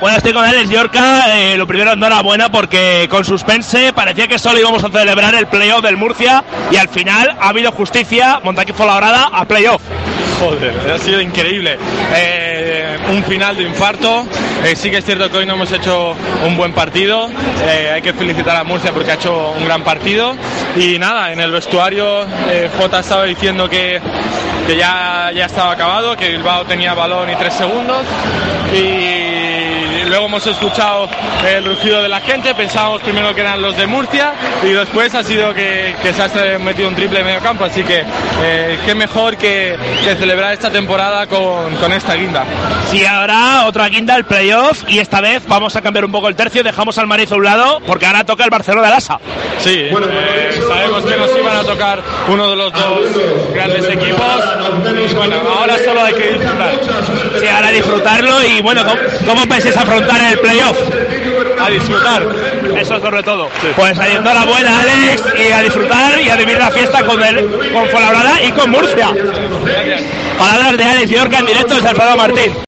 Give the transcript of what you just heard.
Bueno, estoy con Alex Yorca. Eh, lo primero, enhorabuena porque con suspense parecía que solo íbamos a celebrar el playoff del Murcia y al final ha habido justicia. Montaquí Labrada a playoff. Joder, ha sido increíble. Eh, un final de infarto. Eh, sí que es cierto que hoy no hemos hecho un buen partido. Eh, hay que felicitar a Murcia porque ha hecho un gran partido. Y nada, en el vestuario eh, Jota estaba diciendo que, que ya, ya estaba acabado, que Bilbao tenía balón y tres segundos. Y hemos escuchado el rugido de la gente, pensábamos primero que eran los de Murcia y después ha sido que, que se ha metido un triple en medio campo, así que eh, qué mejor que, que celebrar esta temporada con, con esta guinda. Sí, ahora otra guinda, el playoff, y esta vez vamos a cambiar un poco el tercio, dejamos al Mariz a un lado, porque ahora toca el Barcelona de Lasa. Sí, eh, sabemos que nos iban a tocar uno de los dos grandes equipos. Bueno, ahora solo hay que disfrutar. Sí, ahora disfrutarlo y bueno, ¿cómo, cómo pensáis afrontar el playoff? A disfrutar. Eso sobre todo. Pues ahí enhorabuena, Alex, y a disfrutar y a vivir la fiesta con, el, con Fuenlabrada y con Murcia. Palabras de Alex Yorca en directo desde Alfredo Martín.